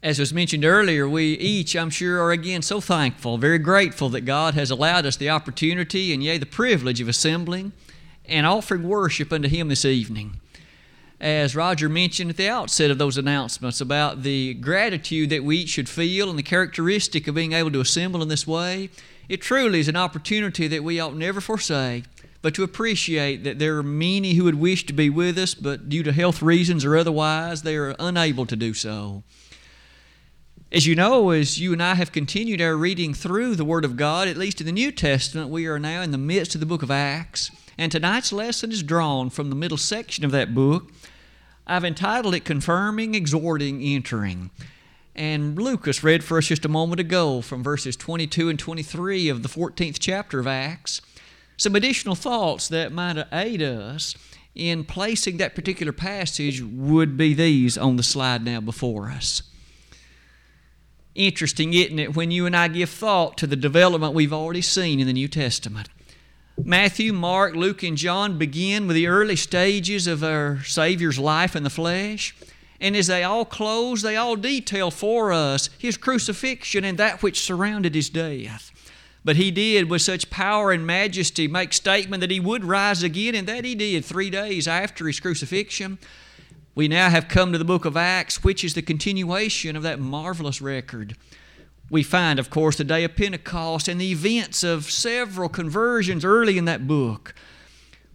As was mentioned earlier, we each, I'm sure, are again so thankful, very grateful that God has allowed us the opportunity and, yea, the privilege of assembling and offering worship unto Him this evening. As Roger mentioned at the outset of those announcements about the gratitude that we each should feel and the characteristic of being able to assemble in this way, it truly is an opportunity that we ought never forsake, but to appreciate that there are many who would wish to be with us, but due to health reasons or otherwise, they are unable to do so. As you know, as you and I have continued our reading through the Word of God, at least in the New Testament, we are now in the midst of the book of Acts. And tonight's lesson is drawn from the middle section of that book. I've entitled it Confirming, Exhorting, Entering. And Lucas read for us just a moment ago from verses 22 and 23 of the 14th chapter of Acts some additional thoughts that might aid us in placing that particular passage would be these on the slide now before us interesting, isn't it, when you and I give thought to the development we've already seen in the New Testament. Matthew, Mark, Luke, and John begin with the early stages of our Savior's life in the flesh. And as they all close, they all detail for us his crucifixion and that which surrounded his death. But he did, with such power and majesty, make statement that he would rise again, and that he did three days after his crucifixion. We now have come to the book of Acts, which is the continuation of that marvelous record. We find, of course, the day of Pentecost and the events of several conversions early in that book.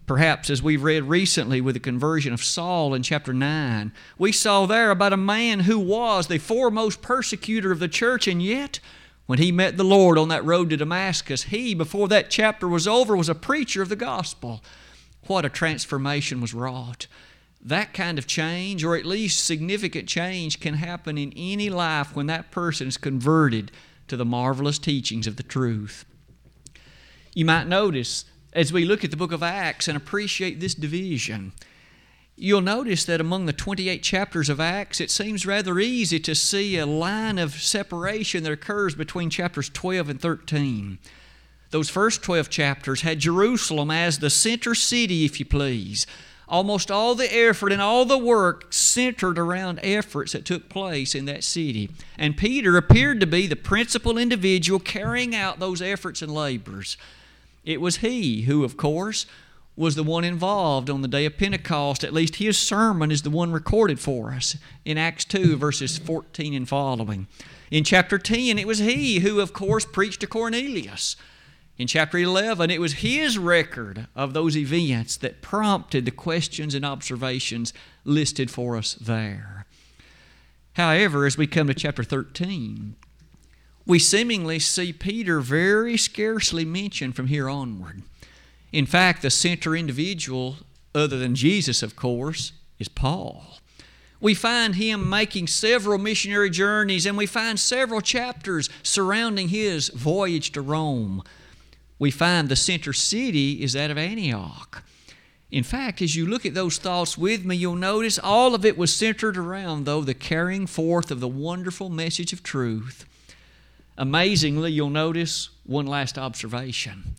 Perhaps as we've read recently with the conversion of Saul in chapter 9, we saw there about a man who was the foremost persecutor of the church, and yet when he met the Lord on that road to Damascus, he, before that chapter was over, was a preacher of the gospel. What a transformation was wrought that kind of change, or at least significant change, can happen in any life when that person is converted to the marvelous teachings of the truth. You might notice as we look at the book of Acts and appreciate this division, you'll notice that among the 28 chapters of Acts, it seems rather easy to see a line of separation that occurs between chapters 12 and 13. Those first 12 chapters had Jerusalem as the center city, if you please almost all the effort and all the work centered around efforts that took place in that city. And Peter appeared to be the principal individual carrying out those efforts and labors. It was he who, of course, was the one involved on the day of Pentecost. At least his sermon is the one recorded for us in Acts 2, verses 14 and following. In chapter 10, it was he who, of course, preached to Cornelius. In chapter 11, it was his record of those events that prompted the questions and observations listed for us there. However, as we come to chapter 13, we seemingly see Peter very scarcely mentioned from here onward. In fact, the center individual, other than Jesus, of course, is Paul. We find him making several missionary journeys, and we find several chapters surrounding his voyage to Rome we find the center city is that of Antioch. In fact, as you look at those thoughts with me, you'll notice all of it was centered around, though, the carrying forth of the wonderful message of truth. Amazingly, you'll notice one last observation.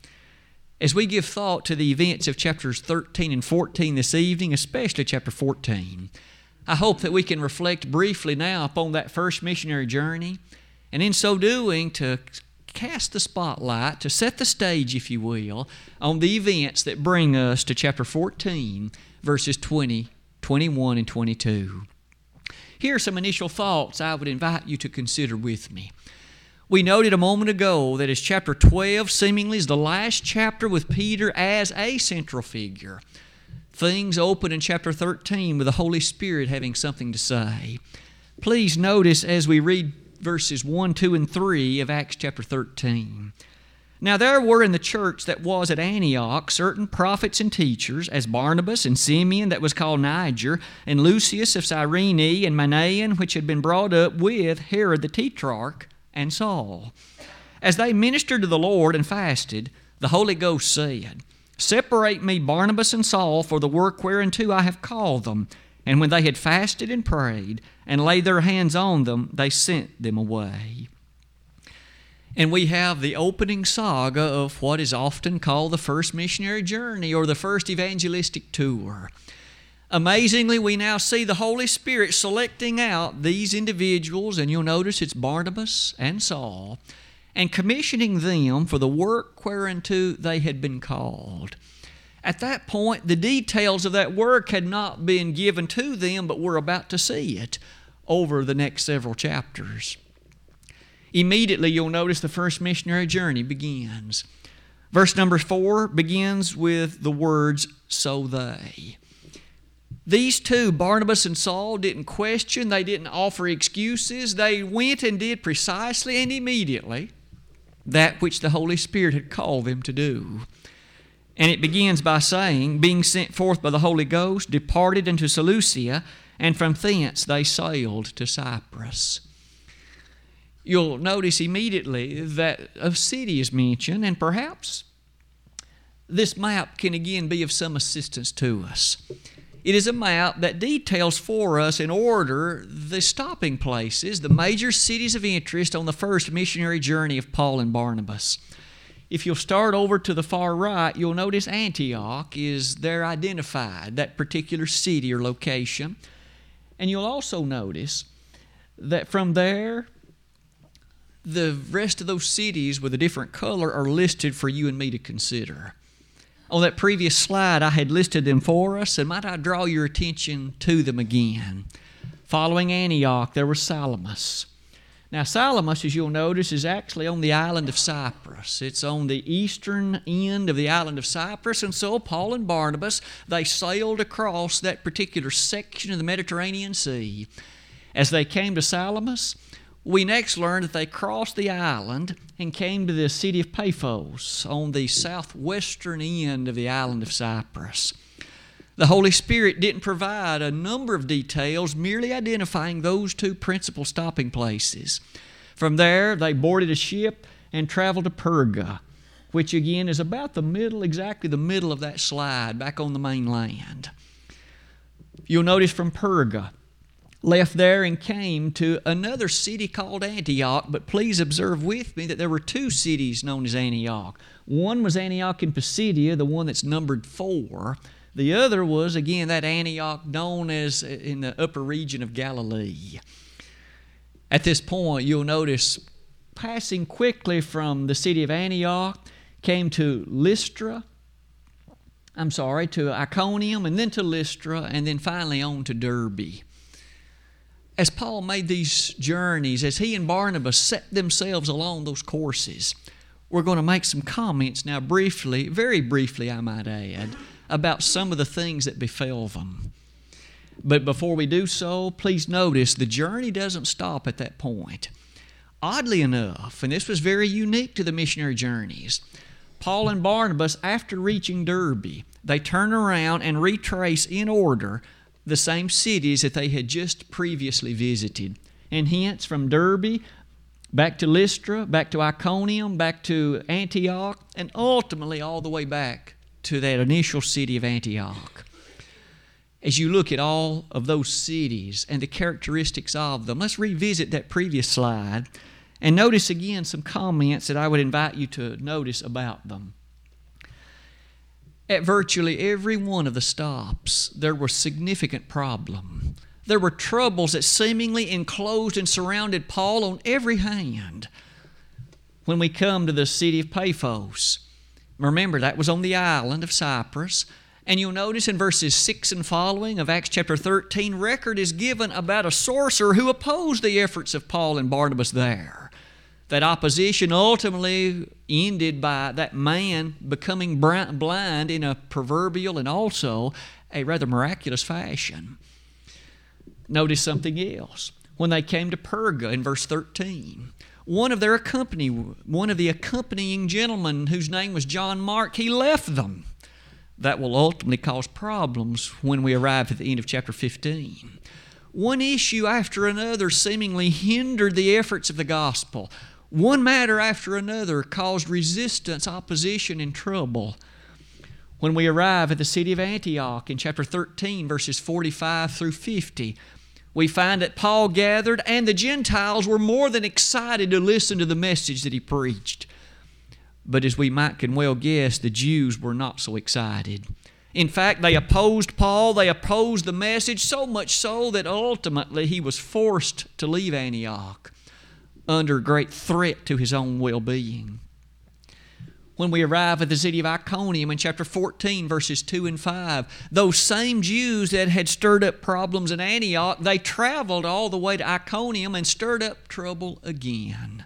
As we give thought to the events of chapters 13 and 14 this evening, especially chapter 14, I hope that we can reflect briefly now upon that first missionary journey, and in so doing, to cast the spotlight, to set the stage, if you will, on the events that bring us to chapter 14, verses 20, 21, and 22. Here are some initial thoughts I would invite you to consider with me. We noted a moment ago that as chapter 12 seemingly is the last chapter with Peter as a central figure. Things open in chapter 13 with the Holy Spirit having something to say. Please notice as we read verses 1, 2, and 3 of Acts chapter 13. Now there were in the church that was at Antioch certain prophets and teachers, as Barnabas and Simeon that was called Niger, and Lucius of Cyrene, and Manaen, which had been brought up with Herod the Tetrarch, and Saul. As they ministered to the Lord and fasted, the Holy Ghost said, Separate me Barnabas and Saul for the work whereunto I have called them. And when they had fasted and prayed and laid their hands on them, they sent them away. And we have the opening saga of what is often called the first missionary journey or the first evangelistic tour. Amazingly, we now see the Holy Spirit selecting out these individuals, and you'll notice it's Barnabas and Saul, and commissioning them for the work whereunto they had been called. At that point, the details of that work had not been given to them, but we're about to see it over the next several chapters. Immediately, you'll notice the first missionary journey begins. Verse number four begins with the words, So they. These two, Barnabas and Saul, didn't question, they didn't offer excuses. They went and did precisely and immediately that which the Holy Spirit had called them to do. And it begins by saying, Being sent forth by the Holy Ghost, departed into Seleucia, and from thence they sailed to Cyprus. You'll notice immediately that a city is mentioned, and perhaps this map can again be of some assistance to us. It is a map that details for us in order the stopping places, the major cities of interest on the first missionary journey of Paul and Barnabas. If you'll start over to the far right, you'll notice Antioch is there identified, that particular city or location. And you'll also notice that from there, the rest of those cities with a different color are listed for you and me to consider. On that previous slide, I had listed them for us, and might I draw your attention to them again? Following Antioch, there was Salamis. Now, Salamis, as you'll notice, is actually on the island of Cyprus. It's on the eastern end of the island of Cyprus, and so Paul and Barnabas, they sailed across that particular section of the Mediterranean Sea. As they came to Salamis, we next learn that they crossed the island and came to the city of Paphos on the southwestern end of the island of Cyprus. The Holy Spirit didn't provide a number of details, merely identifying those two principal stopping places. From there, they boarded a ship and traveled to Perga, which again is about the middle, exactly the middle of that slide, back on the mainland. You'll notice from Perga, left there and came to another city called Antioch. But please observe with me that there were two cities known as Antioch. One was Antioch in Pisidia, the one that's numbered four. The other was, again, that Antioch known as uh, in the upper region of Galilee. At this point, you'll notice passing quickly from the city of Antioch came to Lystra. I'm sorry, to Iconium, and then to Lystra, and then finally on to Derbe as Paul made these journeys, as he and Barnabas set themselves along those courses, we're going to make some comments now, briefly, very briefly, I might add, about some of the things that befell them. But before we do so, please notice the journey doesn't stop at that point. Oddly enough, and this was very unique to the missionary journeys, Paul and Barnabas, after reaching Derbe, they turn around and retrace in order the same cities that they had just previously visited. And hence, from Derbe back to Lystra, back to Iconium, back to Antioch, and ultimately all the way back to that initial city of Antioch. As you look at all of those cities and the characteristics of them, let's revisit that previous slide and notice again some comments that I would invite you to notice about them. At virtually every one of the stops, there was significant problem. There were troubles that seemingly enclosed and surrounded Paul on every hand. When we come to the city of Paphos, remember that was on the island of Cyprus. And you'll notice in verses 6 and following of Acts chapter 13, record is given about a sorcerer who opposed the efforts of Paul and Barnabas there. That opposition ultimately ended by that man becoming blind in a proverbial and also a rather miraculous fashion. Notice something else. When they came to Perga in verse 13, one of their accompany, one of the accompanying gentlemen whose name was John Mark, he left them. That will ultimately cause problems when we arrive at the end of chapter 15. One issue after another seemingly hindered the efforts of the gospel. One matter after another caused resistance, opposition, and trouble. When we arrive at the city of Antioch in chapter 13, verses 45 through 50, we find that Paul gathered and the Gentiles were more than excited to listen to the message that he preached. But as we might can well guess, the Jews were not so excited. In fact, they opposed Paul, they opposed the message, so much so that ultimately he was forced to leave Antioch under great threat to his own well being. When we arrive at the city of Iconium in chapter 14, verses 2 and 5, those same Jews that had stirred up problems in Antioch, they traveled all the way to Iconium and stirred up trouble again.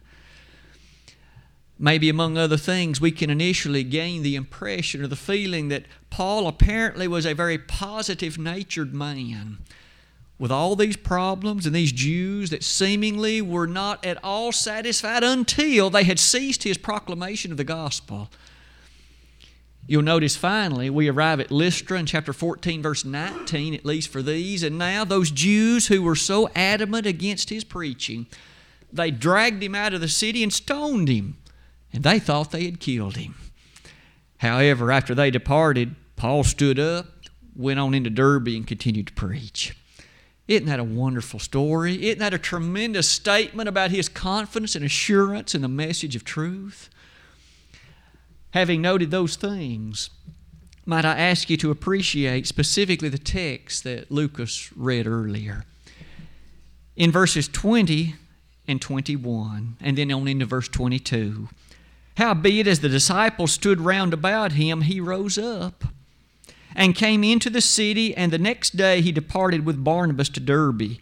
Maybe among other things, we can initially gain the impression or the feeling that Paul apparently was a very positive natured man. With all these problems and these Jews that seemingly were not at all satisfied until they had ceased his proclamation of the gospel. You'll notice finally, we arrive at Lystra in chapter 14, verse 19, at least for these. And now, those Jews who were so adamant against his preaching, they dragged him out of the city and stoned him and they thought they had killed him. However, after they departed, Paul stood up, went on into Derbe, and continued to preach. Isn't that a wonderful story? Isn't that a tremendous statement about his confidence and assurance in the message of truth? Having noted those things, might I ask you to appreciate specifically the text that Lucas read earlier? In verses 20 and 21, and then on into verse 22. Howbeit, as the disciples stood round about him, he rose up and came into the city, and the next day he departed with Barnabas to Derbe.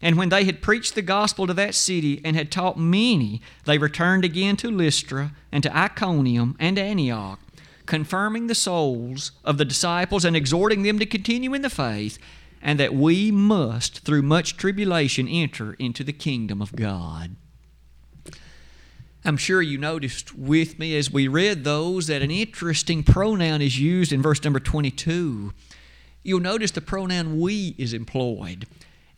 And when they had preached the gospel to that city and had taught many, they returned again to Lystra and to Iconium and Antioch, confirming the souls of the disciples and exhorting them to continue in the faith, and that we must, through much tribulation, enter into the kingdom of God. I'm sure you noticed with me as we read those that an interesting pronoun is used in verse number 22. You'll notice the pronoun we is employed.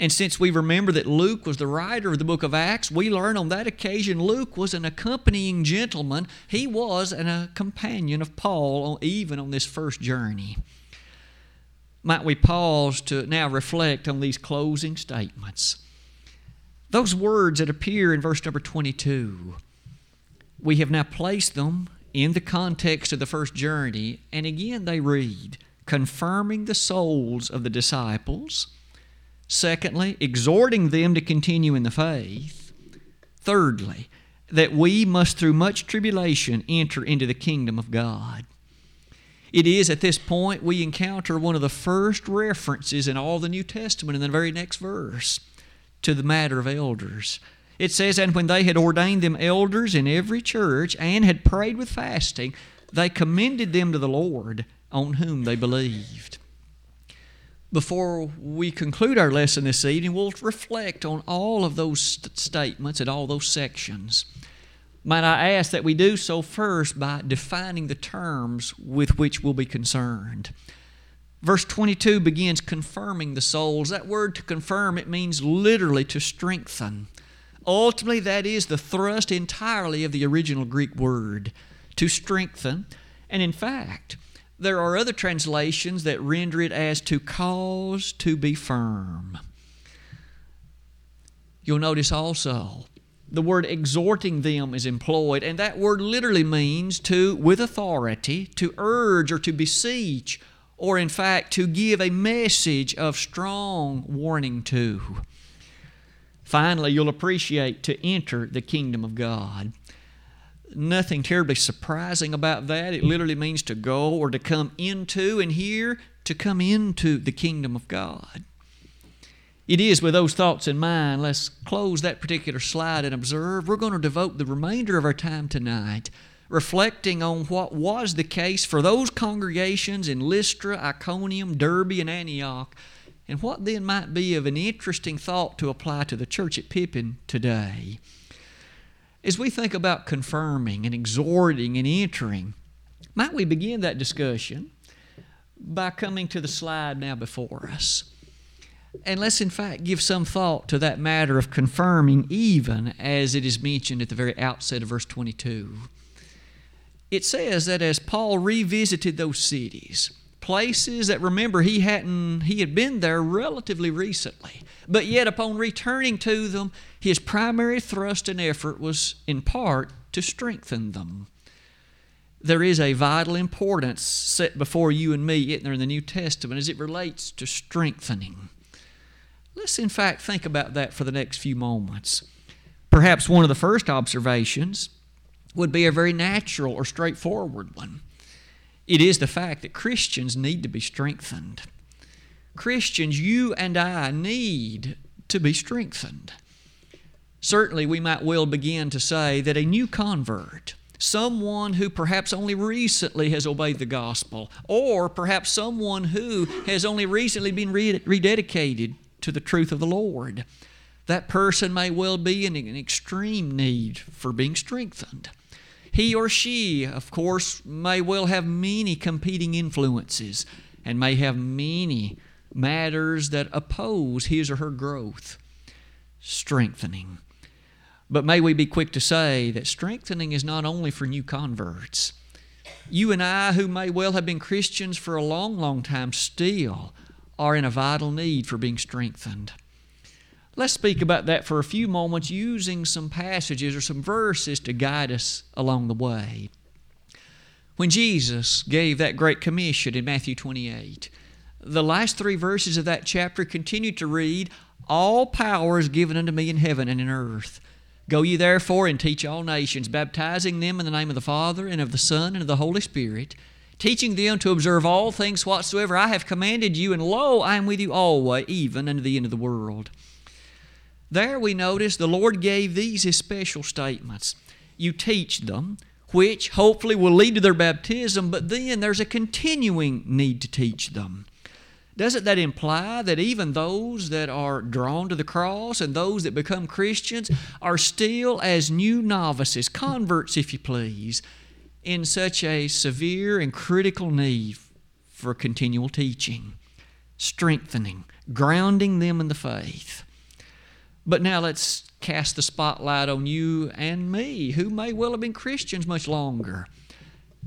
And since we remember that Luke was the writer of the book of Acts, we learn on that occasion Luke was an accompanying gentleman. He was an, a companion of Paul, even on this first journey. Might we pause to now reflect on these closing statements? Those words that appear in verse number 22 we have now placed them in the context of the first journey, and again they read, confirming the souls of the disciples. Secondly, exhorting them to continue in the faith. Thirdly, that we must through much tribulation enter into the kingdom of God. It is at this point we encounter one of the first references in all the New Testament in the very next verse to the matter of elders. It says, And when they had ordained them elders in every church and had prayed with fasting, they commended them to the Lord on whom they believed. Before we conclude our lesson this evening, we'll reflect on all of those st- statements and all those sections. Might I ask that we do so first by defining the terms with which we'll be concerned? Verse 22 begins confirming the souls. That word to confirm, it means literally to strengthen. Ultimately, that is the thrust entirely of the original Greek word to strengthen. And in fact, there are other translations that render it as to cause to be firm. You'll notice also the word exhorting them is employed, and that word literally means to, with authority, to urge or to beseech, or in fact, to give a message of strong warning to. Finally, you'll appreciate to enter the kingdom of God. Nothing terribly surprising about that. It literally means to go or to come into, and here, to come into the kingdom of God. It is with those thoughts in mind, let's close that particular slide and observe. We're going to devote the remainder of our time tonight reflecting on what was the case for those congregations in Lystra, Iconium, Derbe, and Antioch and what then might be of an interesting thought to apply to the church at Pippin today? As we think about confirming and exhorting and entering, might we begin that discussion by coming to the slide now before us? And let's, in fact, give some thought to that matter of confirming, even as it is mentioned at the very outset of verse 22. It says that as Paul revisited those cities, places that remember he hadn't he had been there relatively recently but yet upon returning to them his primary thrust and effort was in part to strengthen them there is a vital importance set before you and me in the New Testament as it relates to strengthening. Let's, in fact, think about that for the next few moments. Perhaps one of the first observations would be a very natural or straightforward one. It is the fact that Christians need to be strengthened. Christians, you and I, need to be strengthened. Certainly, we might well begin to say that a new convert, someone who perhaps only recently has obeyed the gospel, or perhaps someone who has only recently been rededicated to the truth of the Lord, that person may well be in an extreme need for being strengthened. He or she, of course, may well have many competing influences and may have many matters that oppose his or her growth. Strengthening. But may we be quick to say that strengthening is not only for new converts. You and I, who may well have been Christians for a long, long time, still are in a vital need for being strengthened. Let's speak about that for a few moments using some passages or some verses to guide us along the way. When Jesus gave that great commission in Matthew 28, the last three verses of that chapter continue to read, All power is given unto me in heaven and in earth. Go ye therefore and teach all nations, baptizing them in the name of the Father, and of the Son, and of the Holy Spirit, teaching them to observe all things whatsoever I have commanded you, and lo, I am with you always, even unto the end of the world. There we notice the Lord gave these his special statements. You teach them, which hopefully will lead to their baptism, but then there's a continuing need to teach them. Doesn't that imply that even those that are drawn to the cross and those that become Christians are still, as new novices, converts, if you please, in such a severe and critical need for continual teaching, strengthening, grounding them in the faith? But now let's cast the spotlight on you and me, who may well have been Christians much longer,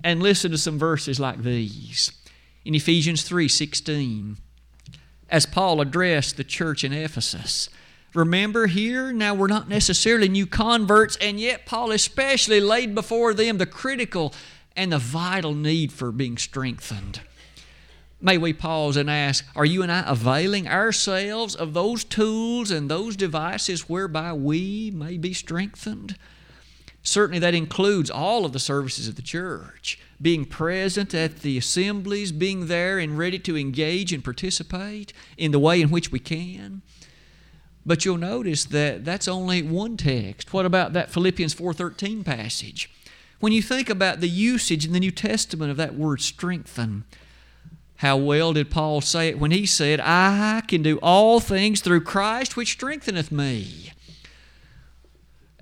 and listen to some verses like these in Ephesians 3:16 as Paul addressed the church in Ephesus. Remember here, now we're not necessarily new converts, and yet Paul especially laid before them the critical and the vital need for being strengthened. May we pause and ask Are you and I availing ourselves of those tools and those devices whereby we may be strengthened? Certainly, that includes all of the services of the church being present at the assemblies, being there and ready to engage and participate in the way in which we can. But you'll notice that that's only one text. What about that Philippians 4:13 passage? When you think about the usage in the New Testament of that word strengthen, how well did Paul say it when he said, I can do all things through Christ which strengtheneth me?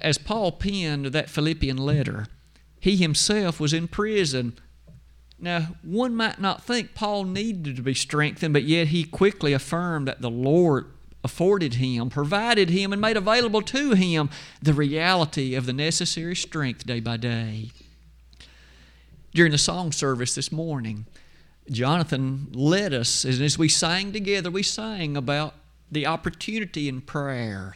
as Paul penned that Philippian letter, he himself was in prison. Now, one might not think Paul needed to be strengthened, but yet he quickly affirmed that the Lord afforded him, provided him, and made available to him the reality of the necessary strength day by day. During the song service this morning, Jonathan led us, and as we sang together, we sang about the opportunity in prayer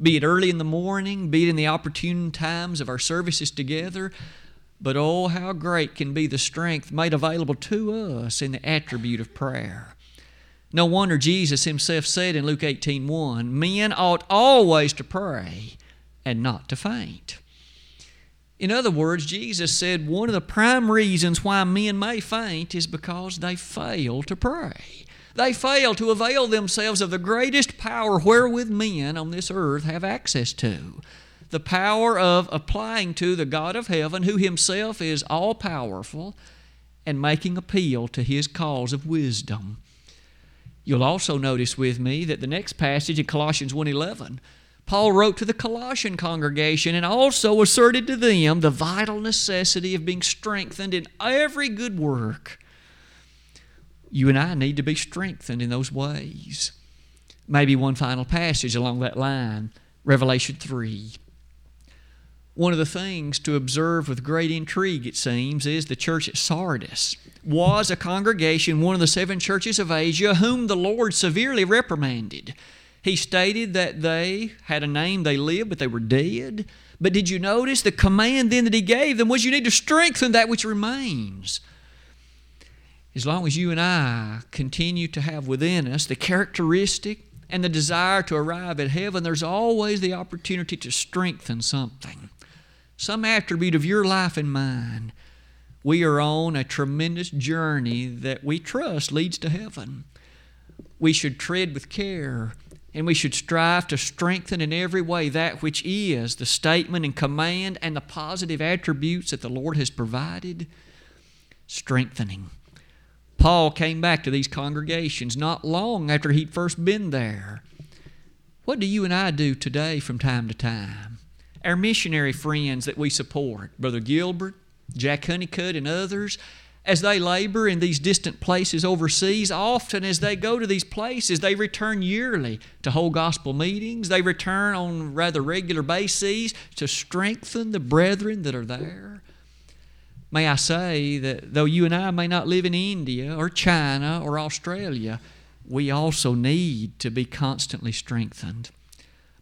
be it early in the morning, be it in the opportune times of our services together. But oh, how great can be the strength made available to us in the attribute of prayer. No wonder Jesus himself said in Luke 18 1, Men ought always to pray and not to faint. In other words, Jesus said one of the prime reasons why men may faint is because they fail to pray. They fail to avail themselves of the greatest power wherewith men on this earth have access to the power of applying to the God of heaven, who himself is all powerful, and making appeal to his cause of wisdom. You'll also notice with me that the next passage in Colossians 1:11 Paul wrote to the Colossian congregation and also asserted to them the vital necessity of being strengthened in every good work you and I need to be strengthened in those ways. Maybe one final passage along that line Revelation 3. One of the things to observe with great intrigue, it seems, is the church at Sardis was a congregation, one of the seven churches of Asia, whom the Lord severely reprimanded. He stated that they had a name, they lived, but they were dead. But did you notice the command then that he gave them was you need to strengthen that which remains? As long as you and I continue to have within us the characteristic and the desire to arrive at heaven, there's always the opportunity to strengthen something, some attribute of your life and mine. We are on a tremendous journey that we trust leads to heaven. We should tread with care and we should strive to strengthen in every way that which is the statement and command and the positive attributes that the Lord has provided. Strengthening. Paul came back to these congregations not long after he'd first been there. What do you and I do today from time to time? Our missionary friends that we support, Brother Gilbert, Jack Honeycutt, and others, as they labor in these distant places overseas, often as they go to these places, they return yearly to hold gospel meetings. They return on rather regular bases to strengthen the brethren that are there. May I say that though you and I may not live in India or China or Australia, we also need to be constantly strengthened.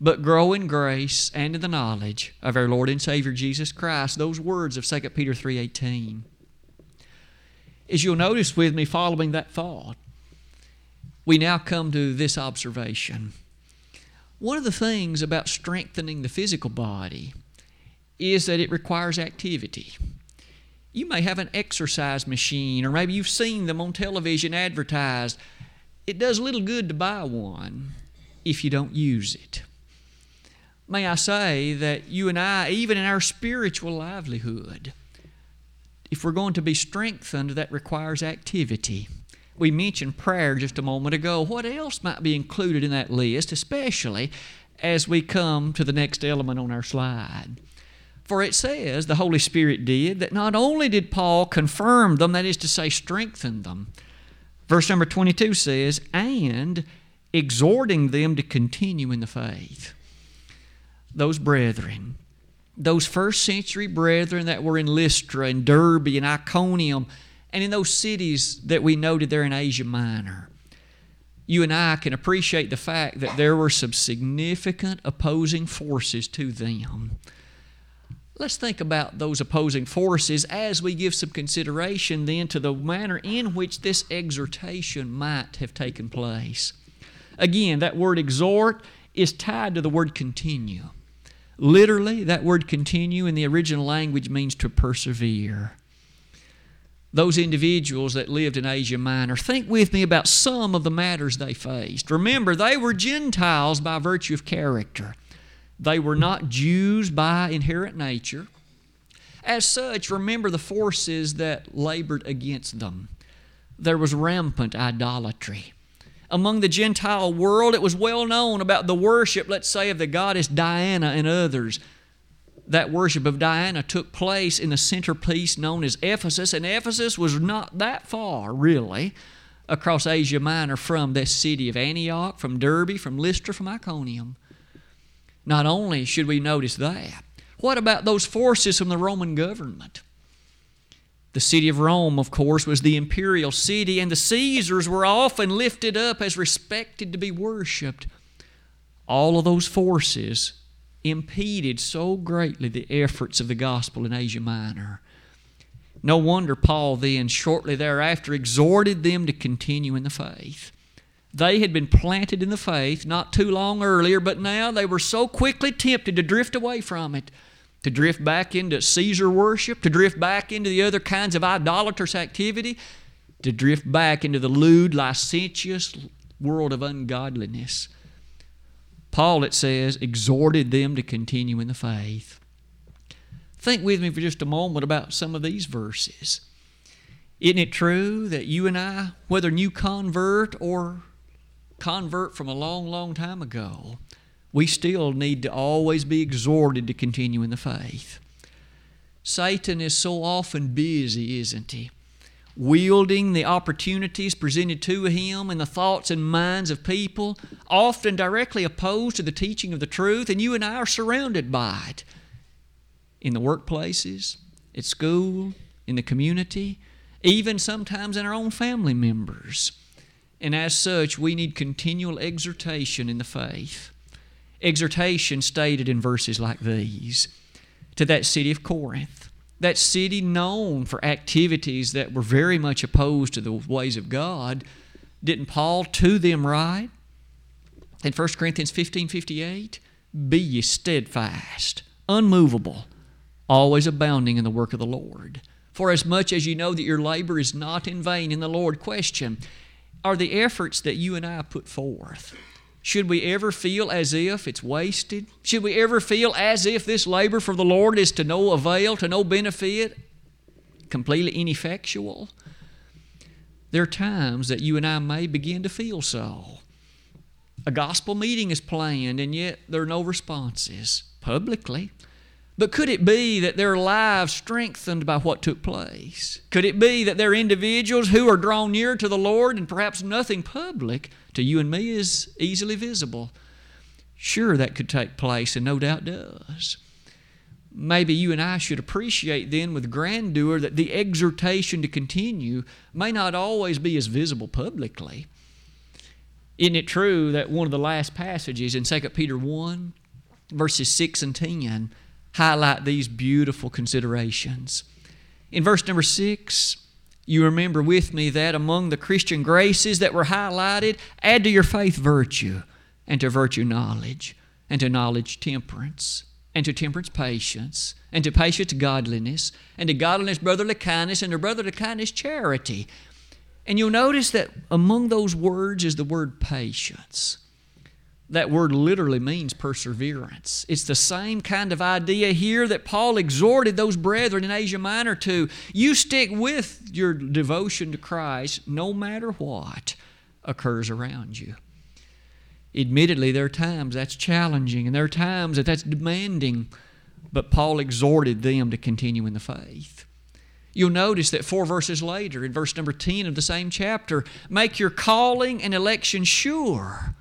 But grow in grace and in the knowledge of our Lord and Savior Jesus Christ. Those words of 2 Peter 3:18 as you'll notice with me following that thought, we now come to this observation. One of the things about strengthening the physical body is that it requires activity. You may have an exercise machine, or maybe you've seen them on television advertised. It does little good to buy one if you don't use it. May I say that you and I, even in our spiritual livelihood, if we're going to be strengthened, that requires activity. We mentioned prayer just a moment ago. What else might be included in that list, especially as we come to the next element on our slide? For it says, the Holy Spirit did, that not only did Paul confirm them, that is to say, strengthen them. Verse number 22 says, and exhorting them to continue in the faith. Those brethren, those first century brethren that were in Lystra and Derbe and Iconium and in those cities that we noted there in Asia Minor. You and I can appreciate the fact that there were some significant opposing forces to them. Let's think about those opposing forces as we give some consideration then to the manner in which this exhortation might have taken place. Again, that word exhort is tied to the word continue. Literally, that word continue in the original language means to persevere. Those individuals that lived in Asia Minor, think with me about some of the matters they faced. Remember, they were Gentiles by virtue of character, they were not Jews by inherent nature. As such, remember the forces that labored against them. There was rampant idolatry among the Gentile world, it was well known about the worship, let's say, of the goddess Diana and others. That worship of Diana took place in the centerpiece known as Ephesus, and Ephesus was not that far, really, across Asia Minor from this city of Antioch, from Derbe, from Lystra, from Iconium. Not only should we notice that, what about those forces from the Roman government? The city of Rome, of course, was the imperial city, and the Caesars were often lifted up as respected to be worshiped. All of those forces impeded so greatly the efforts of the gospel in Asia Minor. No wonder Paul then, shortly thereafter, exhorted them to continue in the faith. They had been planted in the faith not too long earlier, but now they were so quickly tempted to drift away from it to drift back into Caesar worship, to drift back into the other kinds of idolatrous activity, to drift back into the lewd, licentious world of ungodliness. Paul, it says, exhorted them to continue in the faith. Think with me for just a moment about some of these verses. Isn't it true that you and I, whether new convert or convert from a long, long time ago, we still need to always be exhorted to continue in the faith. Satan is so often busy, isn't he? Wielding the opportunities presented to him and the thoughts and minds of people, often directly opposed to the teaching of the truth, and you and I are surrounded by it. In the workplaces, at school, in the community, even sometimes in our own family members. And as such, we need continual exhortation in the faith. Exhortation stated in verses like these to that city of Corinth, that city known for activities that were very much opposed to the ways of God. Didn't Paul to them write in 1 Corinthians 15 58? Be ye steadfast, unmovable, always abounding in the work of the Lord. For as much as you know that your labor is not in vain in the Lord, question are the efforts that you and I put forth. Should we ever feel as if it's wasted? Should we ever feel as if this labor for the Lord is to no avail, to no benefit, completely ineffectual? There are times that you and I may begin to feel so. A gospel meeting is planned, and yet there are no responses publicly. But could it be that their lives strengthened by what took place? Could it be that they're individuals who are drawn near to the Lord and perhaps nothing public to you and me is easily visible? Sure, that could take place, and no doubt does. Maybe you and I should appreciate then with grandeur that the exhortation to continue may not always be as visible publicly. Isn't it true that one of the last passages in 2 Peter 1, verses 6 and 10, highlight these beautiful considerations. In verse number six, you remember with me that among the Christian graces that were highlighted, add to your faith virtue, and to virtue knowledge, and to knowledge temperance, and to temperance patience, and to patience godliness, and to godliness brotherly kindness, and to brotherly kindness charity. And you'll notice that among those words is the word patience. That word literally means perseverance. It's the same kind of idea here that Paul exhorted those brethren in Asia Minor to. You stick with your devotion to Christ no matter what occurs around you. Admittedly, there are times that's challenging and there are times that that's demanding, but Paul exhorted them to continue in the faith. You'll notice that four verses later, in verse number 10 of the same chapter, make your calling and election sure.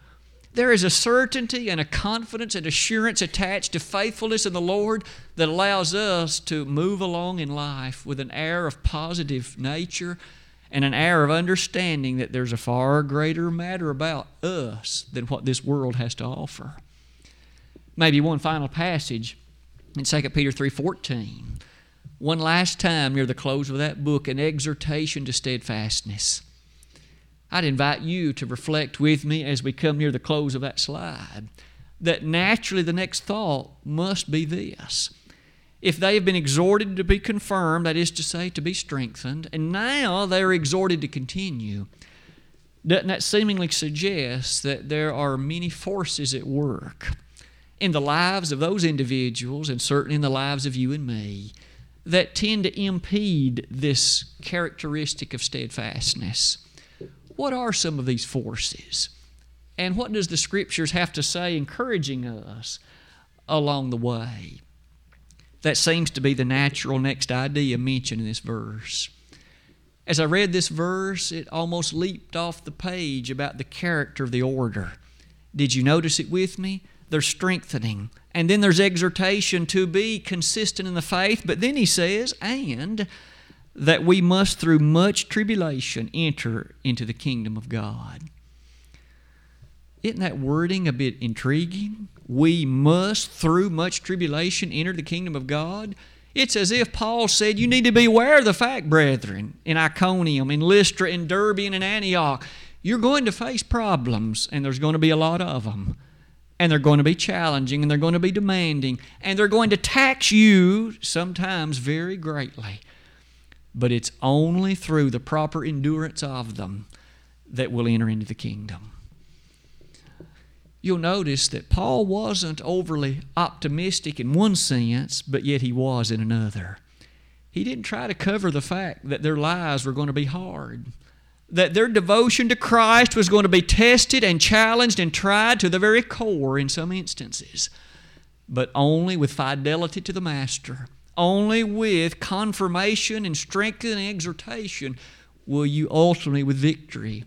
There is a certainty and a confidence and assurance attached to faithfulness in the Lord that allows us to move along in life with an air of positive nature and an air of understanding that there's a far greater matter about us than what this world has to offer. Maybe one final passage in 2 Peter 3:14. One last time near the close of that book an exhortation to steadfastness. I'd invite you to reflect with me as we come near the close of that slide that naturally the next thought must be this. If they have been exhorted to be confirmed, that is to say, to be strengthened, and now they are exhorted to continue, doesn't that seemingly suggest that there are many forces at work in the lives of those individuals, and certainly in the lives of you and me, that tend to impede this characteristic of steadfastness? What are some of these forces? And what does the scriptures have to say encouraging us along the way? That seems to be the natural next idea mentioned in this verse. As I read this verse, it almost leaped off the page about the character of the order. Did you notice it with me? There's strengthening. And then there's exhortation to be consistent in the faith. But then he says, and that we must, through much tribulation, enter into the kingdom of God. Isn't that wording a bit intriguing? We must, through much tribulation, enter the kingdom of God. It's as if Paul said, You need to be aware of the fact, brethren, in Iconium, in Lystra, in Derbe, and in Antioch. You're going to face problems, and there's going to be a lot of them. And they're going to be challenging, and they're going to be demanding, and they're going to tax you sometimes very greatly but it's only through the proper endurance of them that we'll enter into the kingdom. You'll notice that Paul wasn't overly optimistic in one sense, but yet he was in another. He didn't try to cover the fact that their lives were going to be hard, that their devotion to Christ was going to be tested and challenged and tried to the very core in some instances, but only with fidelity to the Master only with confirmation and strengthening and exhortation will you ultimately, with victory,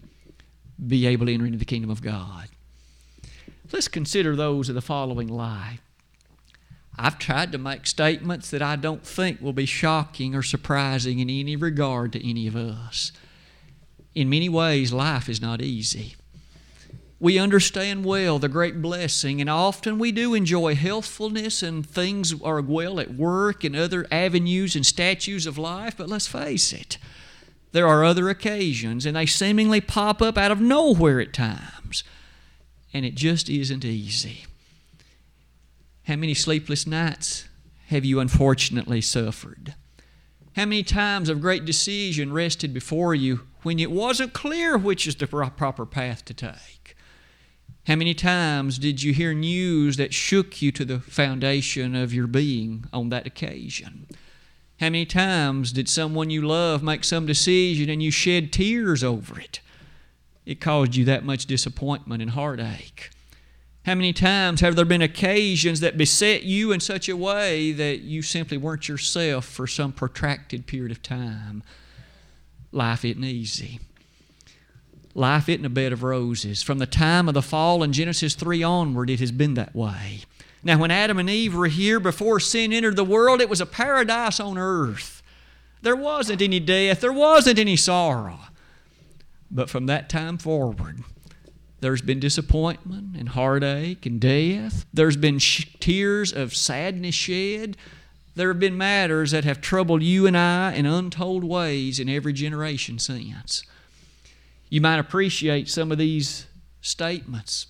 be able to enter into the kingdom of God. Let's consider those of the following life. I've tried to make statements that I don't think will be shocking or surprising in any regard to any of us. In many ways, life is not easy. We understand well the great blessing, and often we do enjoy healthfulness and things are well at work and other avenues and statues of life, but let's face it, there are other occasions, and they seemingly pop up out of nowhere at times, and it just isn't easy. How many sleepless nights have you unfortunately suffered? How many times of great decision rested before you when it wasn't clear which is the proper path to take? How many times did you hear news that shook you to the foundation of your being on that occasion? How many times did someone you love make some decision and you shed tears over it? It caused you that much disappointment and heartache. How many times have there been occasions that beset you in such a way that you simply weren't yourself for some protracted period of time? Life isn't easy. Life isn't a bed of roses. From the time of the fall in Genesis 3 onward, it has been that way. Now, when Adam and Eve were here before sin entered the world, it was a paradise on earth. There wasn't any death, there wasn't any sorrow. But from that time forward, there's been disappointment and heartache and death. There's been sh- tears of sadness shed. There have been matters that have troubled you and I in untold ways in every generation since you might appreciate some of these statements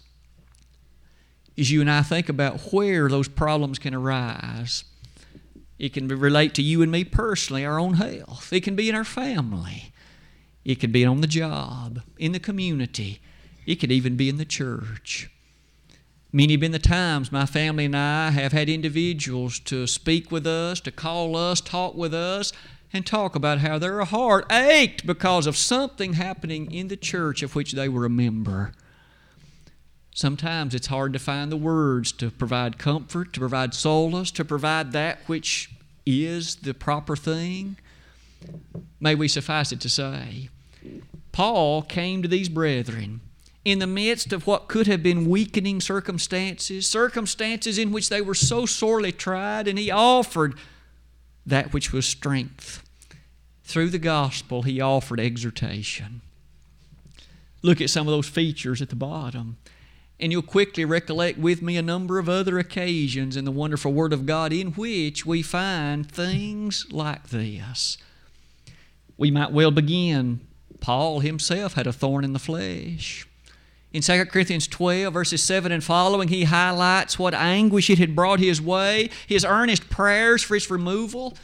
as you and I think about where those problems can arise. It can relate to you and me personally, our own health. It can be in our family. It could be on the job, in the community. It could even be in the church. Many have been the times my family and I have had individuals to speak with us, to call us, talk with us, and talk about how their heart ached because of something happening in the church of which they were a member. Sometimes it's hard to find the words to provide comfort, to provide solace, to provide that which is the proper thing. May we suffice it to say, Paul came to these brethren in the midst of what could have been weakening circumstances, circumstances in which they were so sorely tried, and he offered that which was strength. Through the gospel, he offered exhortation. Look at some of those features at the bottom, and you'll quickly recollect with me a number of other occasions in the wonderful Word of God in which we find things like this. We might well begin. Paul himself had a thorn in the flesh. In 2 Corinthians 12, verses 7 and following, he highlights what anguish it had brought his way, his earnest prayers for its removal,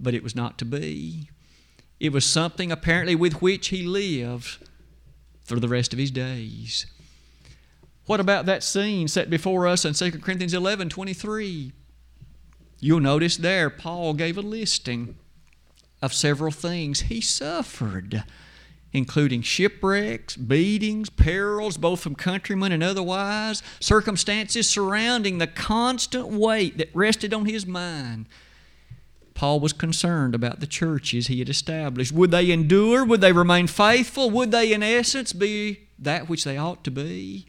but it was not to be. It was something apparently with which he lived for the rest of his days. What about that scene set before us in 2 Corinthians 11 23? You'll notice there, Paul gave a listing of several things he suffered including shipwrecks, beatings, perils, both from countrymen and otherwise, circumstances surrounding the constant weight that rested on his mind. Paul was concerned about the churches he had established. Would they endure? Would they remain faithful? Would they, in essence, be that which they ought to be?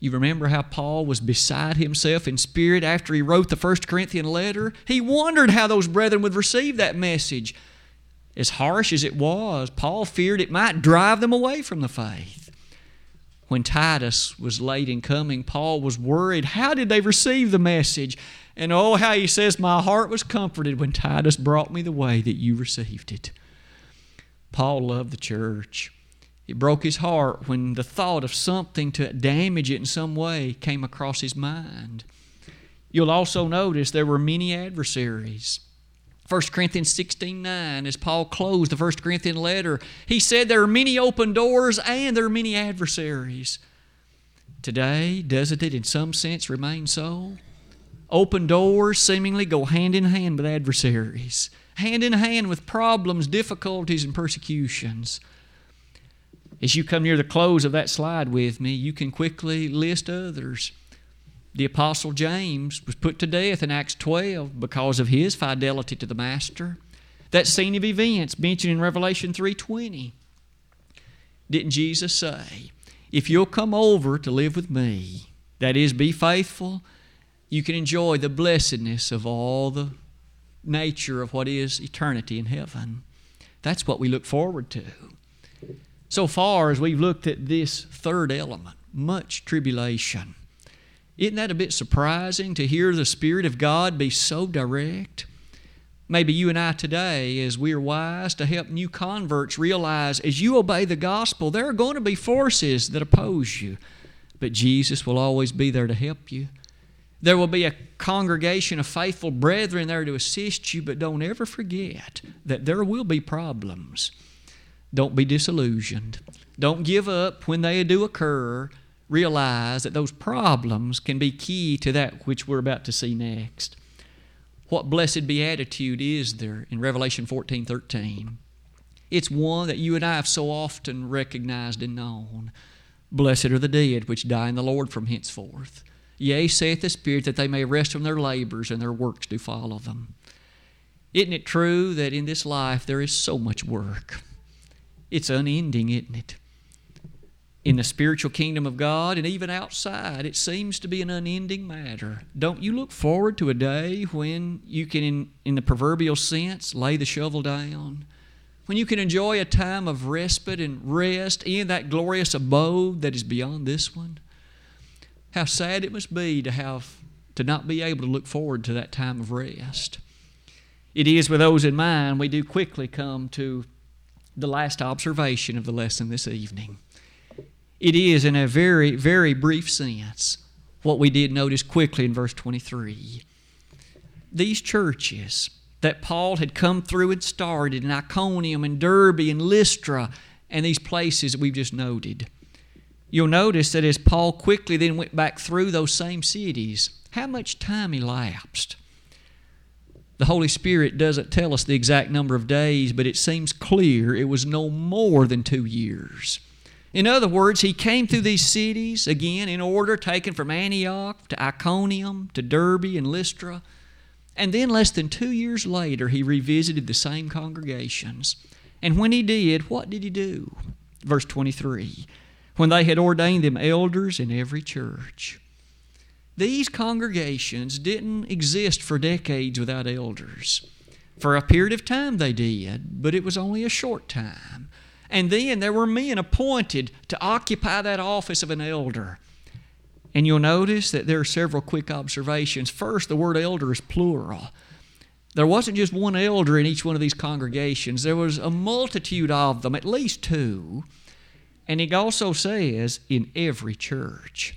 You remember how Paul was beside himself in spirit after he wrote the First Corinthian letter? He wondered how those brethren would receive that message as harsh as it was, Paul feared it might drive them away from the faith. When Titus was late in coming, Paul was worried. How did they receive the message? And oh, how he says, My heart was comforted when Titus brought me the way that you received it. Paul loved the church. It broke his heart when the thought of something to damage it in some way came across his mind. You'll also notice there were many adversaries. 1 Corinthians 16 9, as Paul closed the 1 Corinthian letter, he said there are many open doors and there are many adversaries. Today, doesn't it in some sense remain so? Open doors seemingly go hand in hand with adversaries, hand in hand with problems, difficulties, and persecutions. As you come near the close of that slide with me, you can quickly list others. The apostle James was put to death in Acts 12 because of his fidelity to the master. That scene of events mentioned in Revelation 3:20. Didn't Jesus say, "If you'll come over to live with me, that is be faithful, you can enjoy the blessedness of all the nature of what is eternity in heaven." That's what we look forward to. So far as we've looked at this third element, much tribulation. Isn't that a bit surprising to hear the Spirit of God be so direct? Maybe you and I today, as we are wise to help new converts realize as you obey the gospel, there are going to be forces that oppose you, but Jesus will always be there to help you. There will be a congregation of faithful brethren there to assist you, but don't ever forget that there will be problems. Don't be disillusioned. Don't give up when they do occur. Realize that those problems can be key to that which we're about to see next. What blessed beatitude is there in Revelation 14 13? It's one that you and I have so often recognized and known. Blessed are the dead which die in the Lord from henceforth. Yea, saith the Spirit, that they may rest from their labors and their works do follow them. Isn't it true that in this life there is so much work? It's unending, isn't it? In the spiritual kingdom of God and even outside, it seems to be an unending matter. Don't you look forward to a day when you can, in, in the proverbial sense, lay the shovel down? When you can enjoy a time of respite and rest in that glorious abode that is beyond this one? How sad it must be to have to not be able to look forward to that time of rest. It is with those in mind we do quickly come to the last observation of the lesson this evening. It is, in a very, very brief sense, what we did notice quickly in verse 23. These churches that Paul had come through and started in Iconium and Derbe and Lystra and these places that we've just noted. You'll notice that as Paul quickly then went back through those same cities, how much time elapsed? The Holy Spirit doesn't tell us the exact number of days, but it seems clear it was no more than two years. In other words, he came through these cities, again, in order, taken from Antioch to Iconium to Derbe and Lystra. And then, less than two years later, he revisited the same congregations. And when he did, what did he do? Verse 23 When they had ordained them elders in every church. These congregations didn't exist for decades without elders. For a period of time they did, but it was only a short time. And then there were men appointed to occupy that office of an elder. And you'll notice that there are several quick observations. First, the word elder is plural. There wasn't just one elder in each one of these congregations, there was a multitude of them, at least two. And he also says, in every church.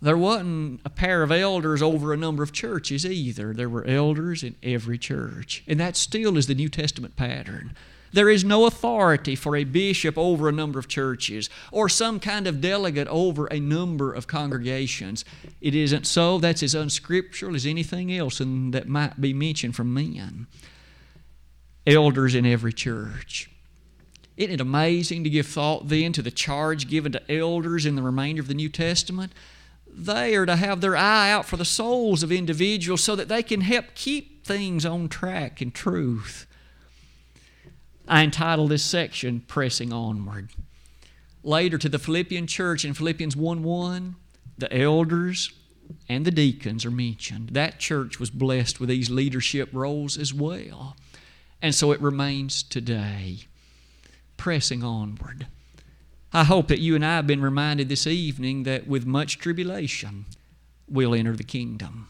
There wasn't a pair of elders over a number of churches either. There were elders in every church. And that still is the New Testament pattern. There is no authority for a bishop over a number of churches or some kind of delegate over a number of congregations. It isn't so. That's as unscriptural as anything else and that might be mentioned from men. Elders in every church. Isn't it amazing to give thought then to the charge given to elders in the remainder of the New Testament? They are to have their eye out for the souls of individuals so that they can help keep things on track in truth. I entitled this section Pressing Onward. Later to the Philippian church in Philippians 1 1, the elders and the deacons are mentioned. That church was blessed with these leadership roles as well. And so it remains today. Pressing onward. I hope that you and I have been reminded this evening that with much tribulation, we'll enter the kingdom.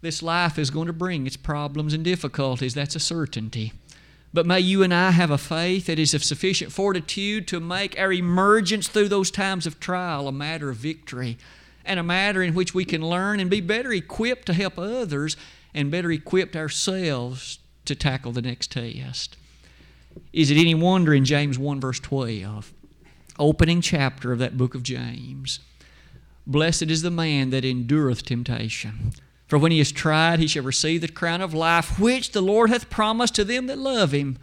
This life is going to bring its problems and difficulties, that's a certainty. But may you and I have a faith that is of sufficient fortitude to make our emergence through those times of trial a matter of victory and a matter in which we can learn and be better equipped to help others and better equipped ourselves to tackle the next test. Is it any wonder in James 1, verse 12? opening chapter of that book of James. Blessed is the man that endureth temptation. For when he is tried, he shall receive the crown of life, which the Lord hath promised to them that love him.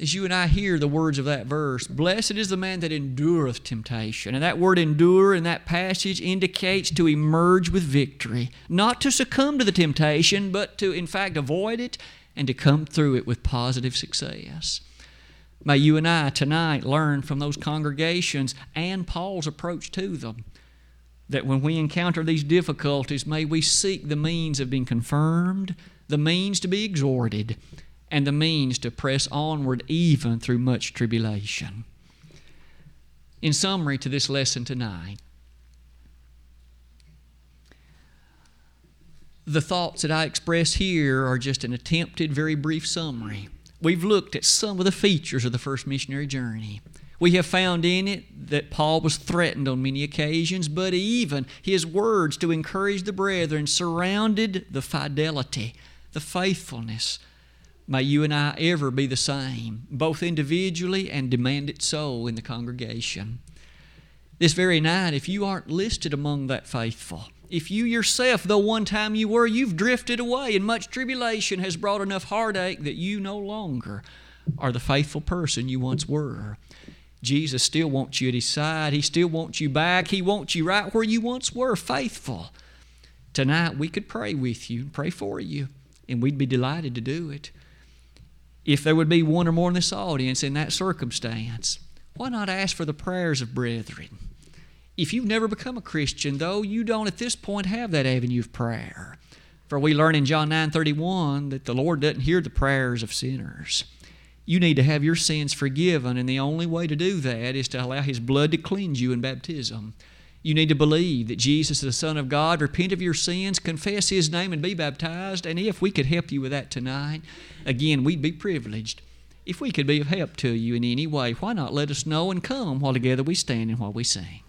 As you and I hear the words of that verse, blessed is the man that endureth temptation. And that word endure in that passage indicates to emerge with victory, not to succumb to the temptation, but to, in fact, avoid it and to come through it with positive success. May you and I tonight learn from those congregations and Paul's approach to them. That when we encounter these difficulties, may we seek the means of being confirmed, the means to be exhorted, and the means to press onward even through much tribulation. In summary to this lesson tonight, the thoughts that I express here are just an attempted, very brief summary. We've looked at some of the features of the first missionary journey. We have found in it that Paul was threatened on many occasions, but even his words to encourage the brethren surrounded the fidelity, the faithfulness. May you and I ever be the same, both individually and demand it so in the congregation. This very night, if you aren't listed among that faithful, if you yourself, though one time you were, you've drifted away and much tribulation has brought enough heartache that you no longer are the faithful person you once were. Jesus still wants you at his side. He still wants you back. He wants you right where you once were, faithful. Tonight we could pray with you, and pray for you, and we'd be delighted to do it. If there would be one or more in this audience in that circumstance, why not ask for the prayers of brethren? If you've never become a Christian, though, you don't at this point have that avenue of prayer. For we learn in John 9 31 that the Lord doesn't hear the prayers of sinners. You need to have your sins forgiven, and the only way to do that is to allow His blood to cleanse you in baptism. You need to believe that Jesus is the Son of God, repent of your sins, confess His name, and be baptized. And if we could help you with that tonight, again, we'd be privileged. If we could be of help to you in any way, why not let us know and come while together we stand and while we sing?